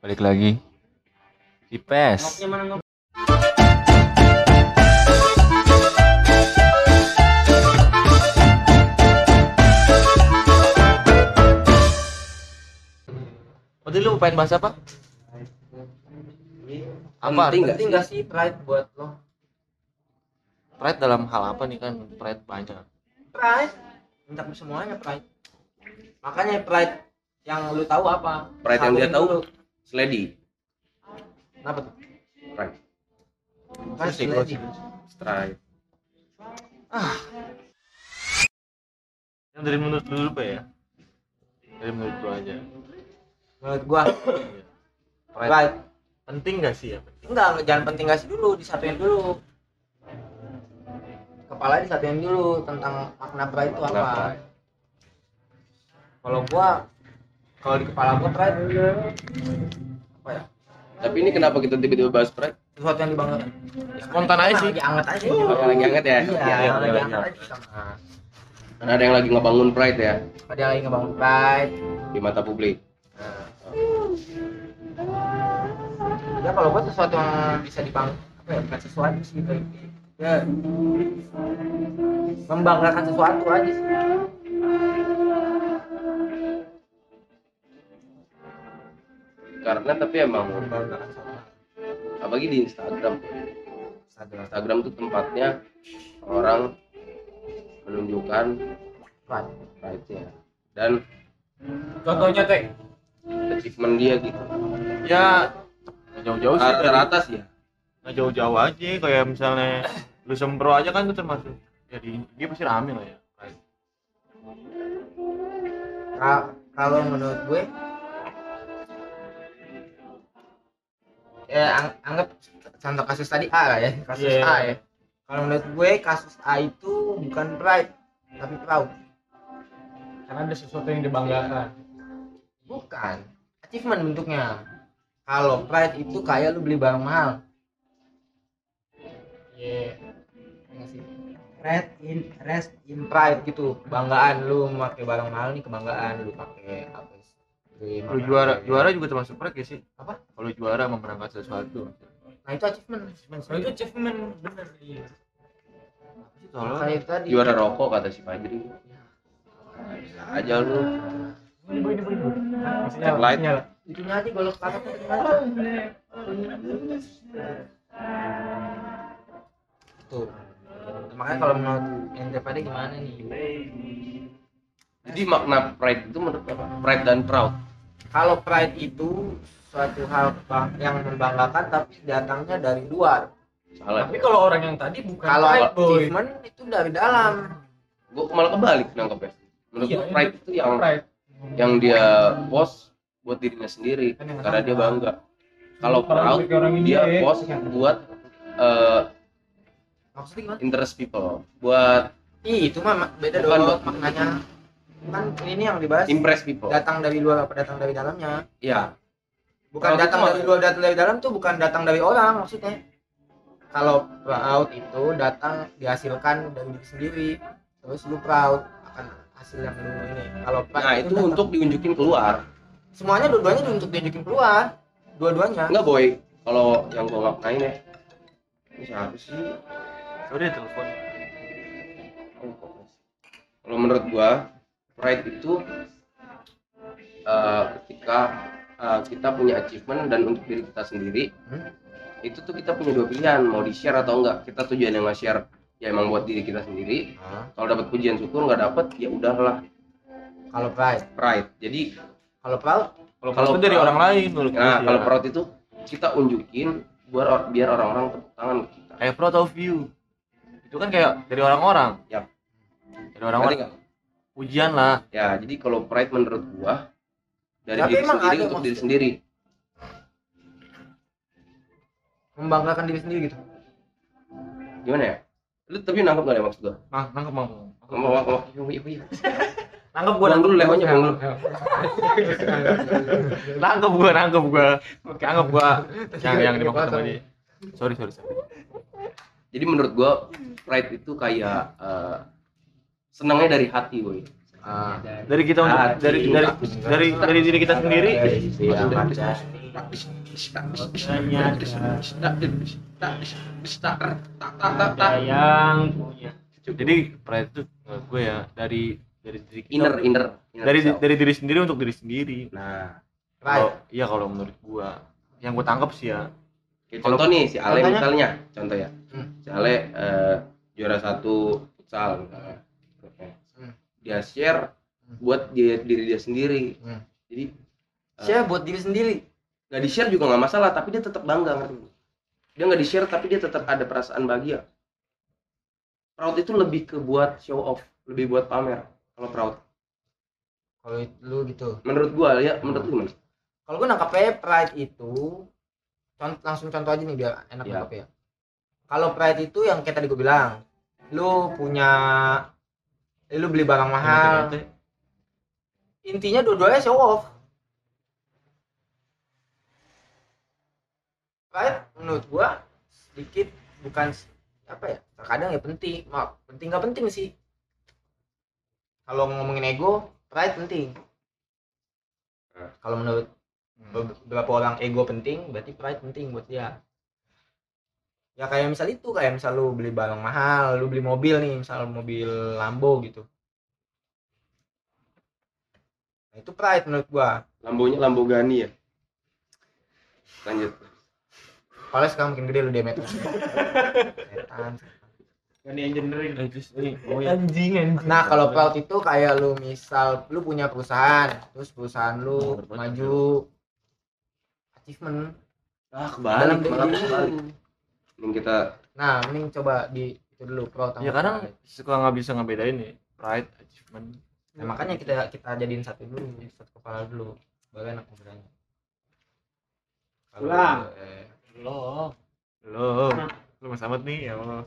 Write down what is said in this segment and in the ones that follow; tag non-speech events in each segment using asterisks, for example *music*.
balik lagi di PES Ngopnya mana ngop? Tadi lu pengen bahas apa? Apa? Penting penting gak sih pride buat lo? Pride dalam hal apa nih kan? Pride banyak. Pride. Mencakup semuanya pride. Makanya pride yang lu tahu apa? Pride yang dia tahu. dulu. Sledy, Kenapa tuh? Kan Terus sih, lady. Stride. Yang dari menurut lu dulu Pak, ya? Dari menurut lu aja. Menurut gua Pride, pride penting gak sih ya? enggak jangan penting gak sih dulu disatuin dulu kepala disatuin dulu tentang makna pride itu apa kalau gua kalau di kepala gua pride apa ya Tapi ini kenapa kita tiba-tiba bahas Pride? sesuatu yang dibanggakan Spontan aja sih. lagi anget aja Oh, yang lagi hangat ya? iya iya, lagi iya. anget aja sama Karena ada yang lagi ngebangun Pride ya ada yang lagi ngebangun pride di mata publik. ya kalau gua sesuatu yang bisa dibanggakan apa ya bukan sesuatu sih kayak ya membanggakan sesuatu aja sih Karena tapi emang apalagi di Instagram. Instagram Instagram tuh tempatnya orang menunjukkan pride pride-nya dan contohnya teh achievement dia gitu. Ya nggak jauh-jauh sih. sih ya. Nggak jauh-jauh aja kayak misalnya lu sempro aja kan itu termasuk. Jadi dia pasti rame lah ya. Pride. Ka- kalau menurut gue ya ang- anggap contoh kasus tadi A lah ya kasus Iya. A ya. Kalau menurut gue kasus A itu bukan pride tapi proud. Karena ada sesuatu yang dibanggakan. Bukan. Achievement bentuknya. Kalau pride itu kayak lu beli barang mahal. Iya. Nggak sih? Rest in rest in pride gitu. Banggaan lu memakai barang mahal nih kebanggaan lu pakai apa Beli Kalau juara kayak- juara juga termasuk pride ya sih? Apa? Kalau juara memenangkan sesuatu. nah itu achievement achievement oh, itu achievement bener iya Soalnya kayak tadi Juara rokok kata si Fajri. Bisa aja lu. ini ini ini nyala itunya aja golok kakaknya gimana tuh makanya kalau menurut ente pada gimana nih Jadi makna pride itu menurut apa? Pride dan proud. Kalau pride itu suatu hal bang- yang membanggakan tapi datangnya dari luar. Salah. tapi kalau orang yang tadi bukan kalau pride, boy. achievement itu dari dalam. Gua malah kebalik nangkepnya. Menurut Iya, gua pride itu yang pride. yang dia post buat dirinya sendiri Kan yang karena dia bangga. Kalau proud dia ya. post buat eh, maksudnya gimana? interest people, buat Ih, itu mah ma- beda dong maknanya kan ini yang dibahas impress people. datang dari luar apa datang dari dalamnya Iya. bukan Proud datang itu dari luar datang dari dalam tuh bukan datang dari orang maksudnya kalau proud itu datang dihasilkan dari diri sendiri terus lu proud akan hasil yang lu ini kalau pride Nah, itu datang- untuk diunjukin keluar. semuanya dua-duanya untuk diunjukin keluar dua-duanya Enggak, boy. Kalau yang gua maknain ya. Ini siapa sih? udah telepon. Kalau menurut gua, pride itu eh, ketika eh, kita punya achievement dan untuk diri kita sendiri, Hmm. itu tuh kita punya dua pilihan, mau di share atau enggak. Kita tujuan yang nge-share ya emang buat diri kita sendiri. Kalau dapat pujian syukur, nggak dapat ya udahlah kalau pride pride. Jadi kalau proud Kalau Kalau kalau dari orang lain dulu. nah kalau proud itu kita unjukin biar or- biar orang-orang tepuk tangan ke kita. kayak proud of you. Itu kan kayak dari orang-orang. Yap. Dari orang-orang? Ujian lah. Ya, jadi kalau pride menurut gua dari Tapi diri emang sendiri ada untuk diri sendiri. membanggakan diri sendiri gitu Gimana ya? Lu tapi nangkep gak ya maksud gua? Nah, nangkep bang. Ngomong. *laughs* Nangkep gua nangkep dulu lehonya, buang dulu. *laughs* Nangkep gua, nangkep gua. Nangkep gua. Yang yang dimaksud sama dia. Sorry, sorry, sorry. Jadi menurut gua pride itu kayak eh, senangnya dari hati, boy. ah Dari kita untuk Hati. dari dari dari dari diri kita sendiri. dari sisi yang hati ada yang punya jadi pride itu menurut gue ya dari dari diri kita inner inner, inner dari self. dari diri sendiri untuk diri sendiri nah kalau iya kalau menurut gua yang gua tangkap sih ya kayak Kalau- contoh nih si Ale contohnya? misalnya contoh ya Hmm. si Ale eh, juara satu futsal misalnya. Dia share Hmm. buat dia diri dia sendiri Hmm. jadi Share buat diri sendiri. nggak di share juga nggak masalah tapi dia tetap bangga ngerti dia nggak di share tapi dia tetap ada perasaan bahagia proud itu lebih ke buat show off lebih buat pamer kalau proud Kalau lu gitu. menurut gua ya menurut lu gimana Kalau gue nangkapnya pride itu contoh, langsung contoh aja nih biar enak nangkapnya. Kalau pride itu yang kayak tadi gue bilang, lu punya lu beli barang mahal, intinya dua-duanya show off. Pride menurut gua sedikit bukan apa ya terkadang ya penting. Maaf penting nggak penting sih. Kalau ngomongin ego pride penting. Nah. kalau menurut be- beberapa orang ego penting berarti pride penting buat dia ya kayak misal itu kayak misal lu beli barang mahal lu beli mobil nih misal mobil Lambo gitu. Nah, itu pride menurut gua. Lambonya Lamborghini ya? Lanjut. Kalau sekarang makin gede lu Demet *laughs* setan Ganti engineering. Ini oh ya Anjing anjing. Nah kalau cloud itu kayak lu misal lu punya perusahaan, terus perusahaan lu Nah, maju. Achievement. ah Dalam kebalik malah kebalik Mending kita Nah mending coba di itu dulu sama ya kadang suka nggak bisa ngebedain nih pride achievement Nah, makanya kita kita jadiin satu dulu, satu kepala dulu, baru enak ngobrolnya. Kalau Ulang. eh, Lo. lo lo mas amat nih ya Allah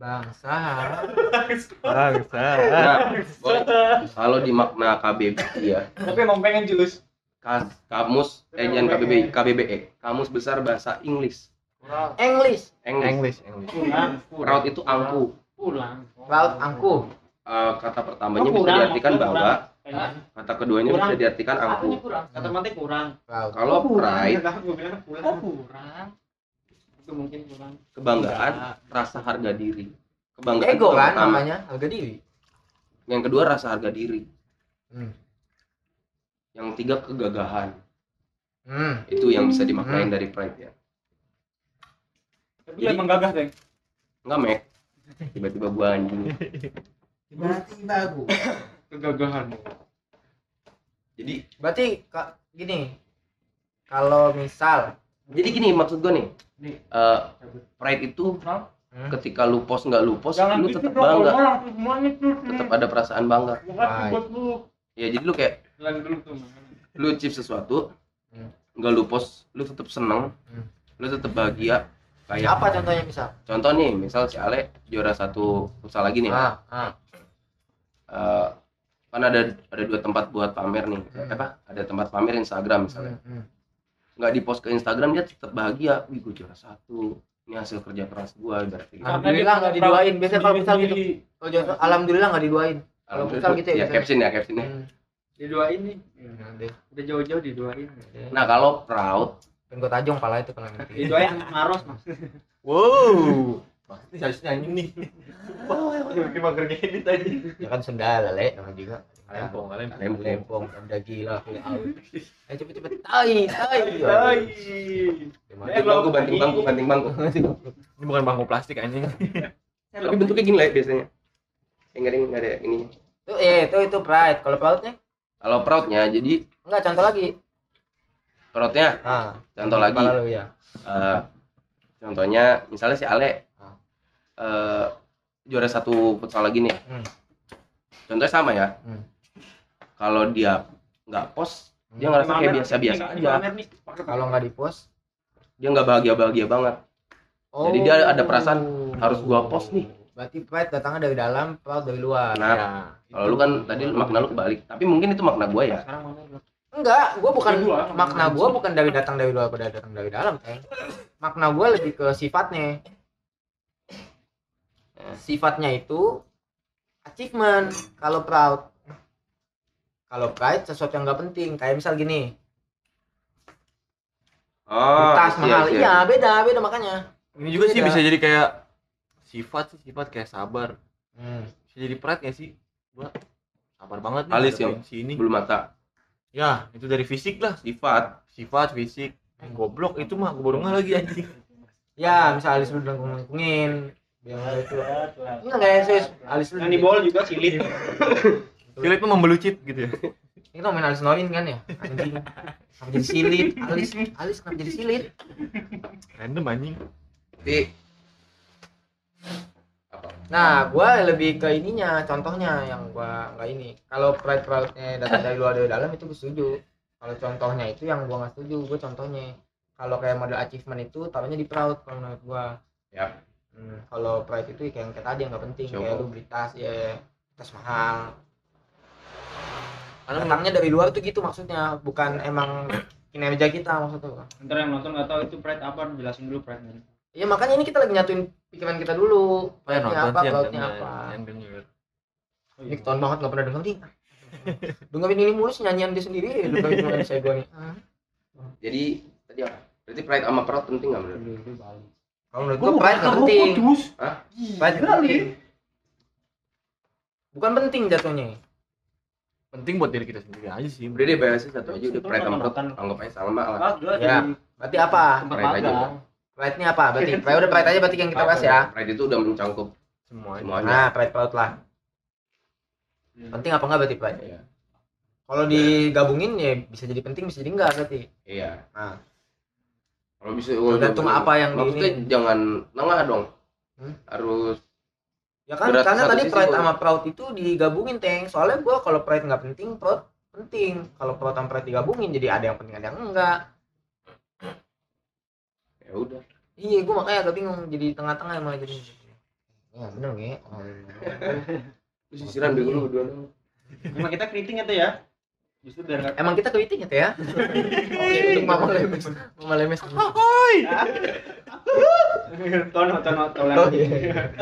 bangsa, bangsa kalau di makna KBBI ya Tapi emang pengen julus. kas, kamus eh jangan KBBI KBBE kamus besar bahasa Inggris. English, English English English Kurang. proud itu angku Pulang. cloud angku. Eh, kata pertamanya Oh, bisa kurang, diartikan kurang. bangga Kayaknya. kata keduanya Kurang. bisa diartikan angku? Kata mati kurang. Kalau pride bilang kurang. Oh kurang. Itu mungkin kurang. kebanggaan rasa harga diri kebanggaan Ego kan pertama. namanya, harga diri. yang kedua rasa harga diri Hmm. yang tiga kegagahan Hmm. itu yang bisa dimaknain Hmm. dari pride ya Tapi Jadi- emang gagah, Deng. enggak mek tiba-tiba gua anjing Tiba-tiba aku. Kegagahan. jadi Berarti kak gini, kalau misal jadi gini maksud gua nih Nih. eh, pride itu Hmm. ketika lu post nggak lu Jangan lu gitu tetap bangga tetap ada perasaan bangga ya jadi lu kayak lu chip sesuatu Hmm. nggak lu post lu tetap seneng Hmm. lu tetap bahagia kayak apa contohnya misal? contoh nih misal si Ale juara satu futsal lagi nih Ah, ah. Eh, kan ada ada dua tempat buat pamer nih Hmm. apa ada tempat pamer Instagram misalnya Hmm, hmm. nggak di post ke Instagram dia tetap bahagia wih gue juara satu ini hasil kerja keras gue berarti gitu. Alhamdulillah nggak diduain. Biasanya kalau futsal gitu. Kalau juara- alhamdulillah nggak diduain. Kalau futsal gitu ya, ya caption ya caption ya Hmm. Diduain nih. Nah, deh. Udah jauh-jauh diduain. nah kalau proud gue tajong pala itu kalau nanti. Diduain maros, Mas. wow pasti harus nyanyi nih tiba-tiba kerja edit aja Ya kan sendal le namanya juga. lempong lempong lempeng Lempong, udah gila. out. Eh cepet-cepet tai, tai. banting bangku banting bangku banting bangku ini bukan bangku plastik anjing tapi bentuknya gini lah ya biasanya yang nggak ada nggak ada ini Itu eh itu itu pride. Kalau proudnya kalau proudnya jadi enggak contoh lagi. Proudnya Ah, contoh lagi lu ya. Eh, contohnya misalnya si Ale Ah. eh, juara satu futsal lagi nih Hmm. contohnya sama ya Hmm. kalau dia nggak post dia ngerasa kayak biasa-biasa aja Kalau nggak di post, dia nggak bahagia-bahagia banget Jadi dia ada perasaan, harus gua post nih. Berarti pride datangnya dari dalam, proud dari luar. Nah, Ya. kalau lu kan tadi makna lu kebalik tapi mungkin itu makna gua ya Sekarang mana lu? Enggak, gua bukan Kedua, makna gua bukan dari datang dari luar pada datang dari dalam, Teng. Makna gua lebih ke sifatnya. Sifatnya itu achievement kalau proud. Kalau pride sesuatu yang nggak penting, kayak misal gini. Oh, tas mahal iya beda beda makanya Ini juga sih Beda. bisa jadi kayak sifat sih, sifat kayak sabar. hmm. Bisa jadi pride gak sih? Gua sabar banget nih Alis ngadepin yang si ini. Bulu mata. Ya, itu dari fisik lah. Sifat. Sifat, fisik. Eh, Goblok itu mah baru nggak lagi anjing. *laughs* ya misal alis lu udah ngomongin biar itu enggak kayak serius alis lu Yang di bol juga silit. Silit *laughs* mah membelucit gitu ya. *laughs* Ini kan main alis norin kan ya? Anjing. Kenapa jadi silit? Alis, alis kenapa jadi silit? Random anjing. Tapi? Nah, gua lebih ke ininya, contohnya yang gua nggak ini. Kalau pride pride-nya datang dari luar dari dalam itu gua setuju. Kalau contohnya itu yang gua nggak setuju, gua contohnya. Kalau kayak model achievement itu taruhnya di proud kalau menurut gua. Ya. Hmm, kalau pride itu kayak yang kayak tadi yang nggak penting, Show kayak lu beli tas ya tas mahal. Karena Datangnya dari luar tuh gitu maksudnya, bukan emang kinerja kita maksudnya. Ntar yang nonton nggak tahu itu pride apa, jelasin dulu pride nya. Iya makanya ini kita lagi nyatuin pikiran kita dulu. yang Pride-nya nonton apa, yang denger, apa. yang denger. Ini ketahuan banget gak pernah denger nih. *laughs* Dengerin ini mulu sih nyanyian dia sendiri, dengerin saya gua nih. Jadi tadi apa? Berarti pride sama proud penting nggak menurut? lu? Kalau menurut gua pride gak penting. Hah? Pride nggak penting. Bukan penting jatuhnya. Penting buat diri kita sendiri aja sih. Udah deh bahasnya satu aja udah pride sama proud. Anggap aja sama lah. Ya. Berarti apa? Pride aja. Magang. Pride-nya apa? Berarti pride udah pride aja berarti yang kita bahas ya. Pride itu udah mencakup Semuanya. semuanya. Nah, pride proud lah. Iya. Penting apa enggak berarti pride? Iya. Kalau digabungin ya bisa jadi penting bisa jadi enggak berarti. Iya. Nah. Kalau bisa Tergantung apa yang maksudnya ini. jangan nengah dong. Hmm? Harus Ya kan Berat karena tadi pride sama proud itu digabungin, Teng. Soalnya gua kalau pride nggak penting, proud penting. Kalau proud sama pride digabungin jadi ada yang penting ada yang enggak. Ya udah. Iya, gua makanya agak bingung jadi tengah-tengah yang malah jadi. Ya bener nggak? *laughs* Lu sisiran dulu lu berdua dong. Emang kita keriting itu ya. Justru biar Emang kita kewiting ya, Teh, *laughs* ya? Oke, untuk Mama Lemes. Mama Lemes. *laughs* tono tono tono. Oh, iya.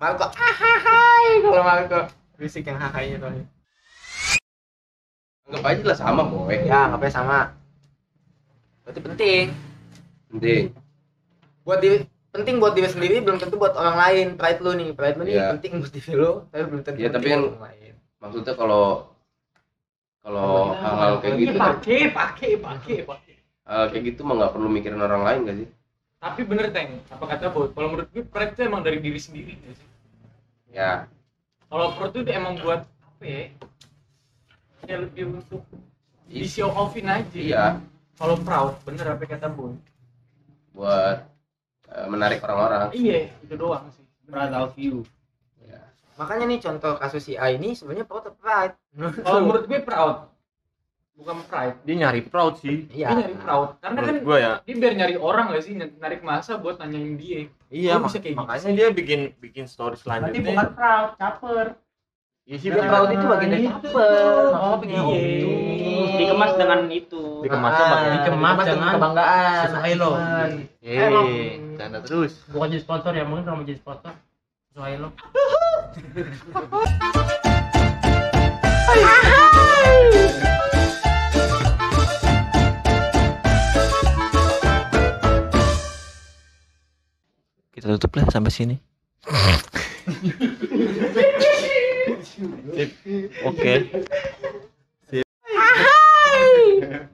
Marco, ahahai kalau Marco. Fisik yang hahai itu. Anggap aja lah sama boy. Ya, ngapain sama. Berarti penting. Penting. buat diri penting buat diri sendiri belum tentu buat orang lain pride lu nih pride lu nih Iya. penting buat diri lu tapi belum tentu Iya, tapi buat orang lain Maksudnya kalau kalau hal-hal kayak gitu pakai pakai pakai pakai. hal kayak gitu mah nggak perlu mikirin orang lain gak sih? Tapi bener Teng, apa kata Bot? Kalau menurut gue pride itu emang dari diri sendiri nggak sih? Ya, Kalau proud itu emang buat apa ya? Ya lebih untuk di show offin aja. iya Kalau proud, bener apa kata Bot? buat eh, menarik orang-orang. Iya, itu doang sih. Proud of you. Ya. makanya nih contoh kasus si A ini sebenarnya proud atau pride *laughs* Kalau menurut gue proud, bukan pride. Dia nyari proud sih. iya Dia nyari proud. Karena kan Menurut gua ya. dia biar nyari orang gak sih, narik masa buat nanyain dia. Iya, mak- bisa kayak gitu makanya sih. dia bikin bikin story Berarti selanjutnya. bukan proud, caper. Iya sih, proud itu bagian dari caper Oh, maksudnya. Dikemas dengan itu. Dikemasnya Ah, pakai dikemas dengan dengan kebanggaan sesuai lo. achievement. Eh, canda terus. bukan jadi sponsor ya mungkin kalau mau jadi sponsor sesuai lo Kita tutup lah sampai sini. *laughs* Oke.